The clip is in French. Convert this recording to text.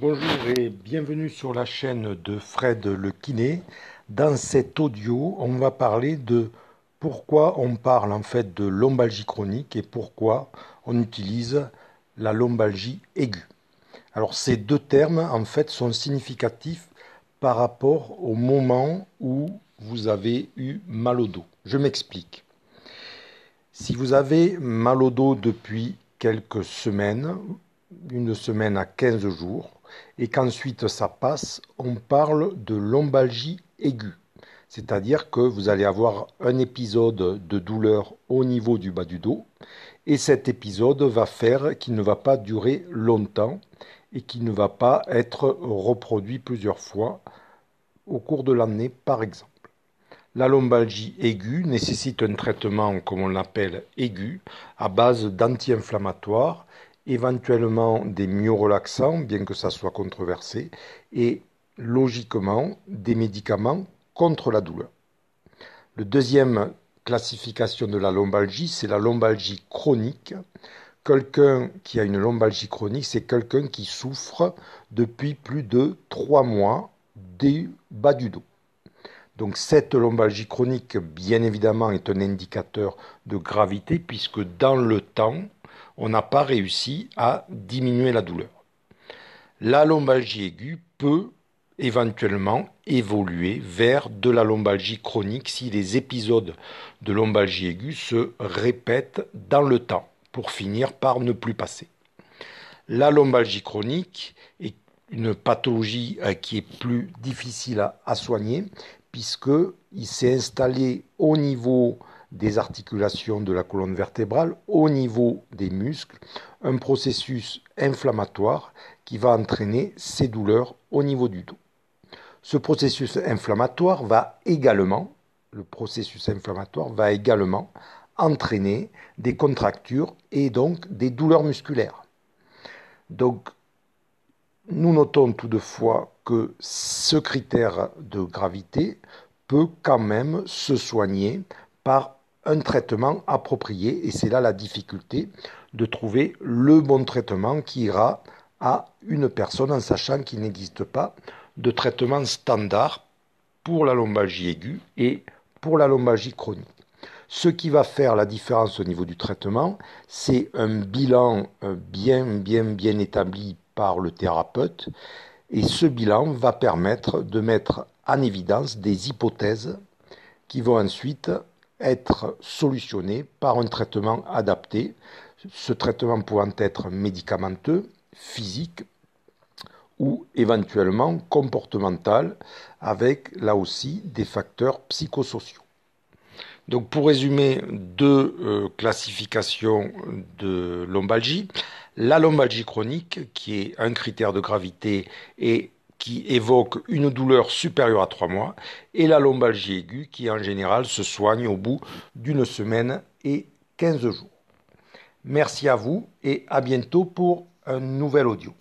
Bonjour et bienvenue sur la chaîne de Fred le kiné. Dans cet audio, on va parler de pourquoi on parle en fait de lombalgie chronique et pourquoi on utilise la lombalgie aiguë. Alors ces deux termes en fait sont significatifs par rapport au moment où vous avez eu mal au dos. Je m'explique. Si vous avez mal au dos depuis quelques semaines, une semaine à 15 jours, et qu'ensuite ça passe, on parle de lombalgie aiguë. C'est-à-dire que vous allez avoir un épisode de douleur au niveau du bas du dos, et cet épisode va faire qu'il ne va pas durer longtemps et qui ne va pas être reproduit plusieurs fois au cours de l'année par exemple. La lombalgie aiguë nécessite un traitement, comme on l'appelle aigu, à base d'anti-inflammatoires éventuellement des relaxants, bien que ça soit controversé, et logiquement des médicaments contre la douleur. Le deuxième classification de la lombalgie, c'est la lombalgie chronique. Quelqu'un qui a une lombalgie chronique, c'est quelqu'un qui souffre depuis plus de trois mois du bas du dos. Donc cette lombalgie chronique, bien évidemment, est un indicateur de gravité puisque dans le temps, on n'a pas réussi à diminuer la douleur. La lombalgie aiguë peut éventuellement évoluer vers de la lombalgie chronique si les épisodes de lombalgie aiguë se répètent dans le temps pour finir par ne plus passer. La lombalgie chronique est une pathologie euh, qui est plus difficile à, soigner puisqu'il s'est installé au niveau des articulations de la colonne vertébrale au niveau des muscles, un processus inflammatoire qui va entraîner ces douleurs au niveau du dos. Ce processus inflammatoire va également, le processus inflammatoire va également entraîner des contractures et donc des douleurs musculaires. Donc, nous notons toutefois que ce critère de gravité peut quand même se soigner par un traitement approprié et c'est là la difficulté de trouver le bon traitement qui ira à une personne en sachant qu'il n'existe pas de traitement standard pour la lombalgie aiguë et pour la lombalgie chronique. Ce qui va faire la différence au niveau du traitement, c'est un bilan euh, bien bien bien établi par le thérapeute et ce bilan va permettre de mettre en évidence des hypothèses qui vont ensuite être solutionné par un traitement adapté, ce traitement pouvant être médicamenteux, physique ou éventuellement comportemental, avec là aussi des facteurs psychosociaux. Donc pour résumer deux euh, classifications de lombalgie, la lombalgie chronique, qui est un critère de gravité et qui évoque une douleur supérieure à 3 mois, et la lombalgie aiguë qui en général se soigne au bout d'une semaine et 15 jours. Merci à vous et à bientôt pour un nouvel audio.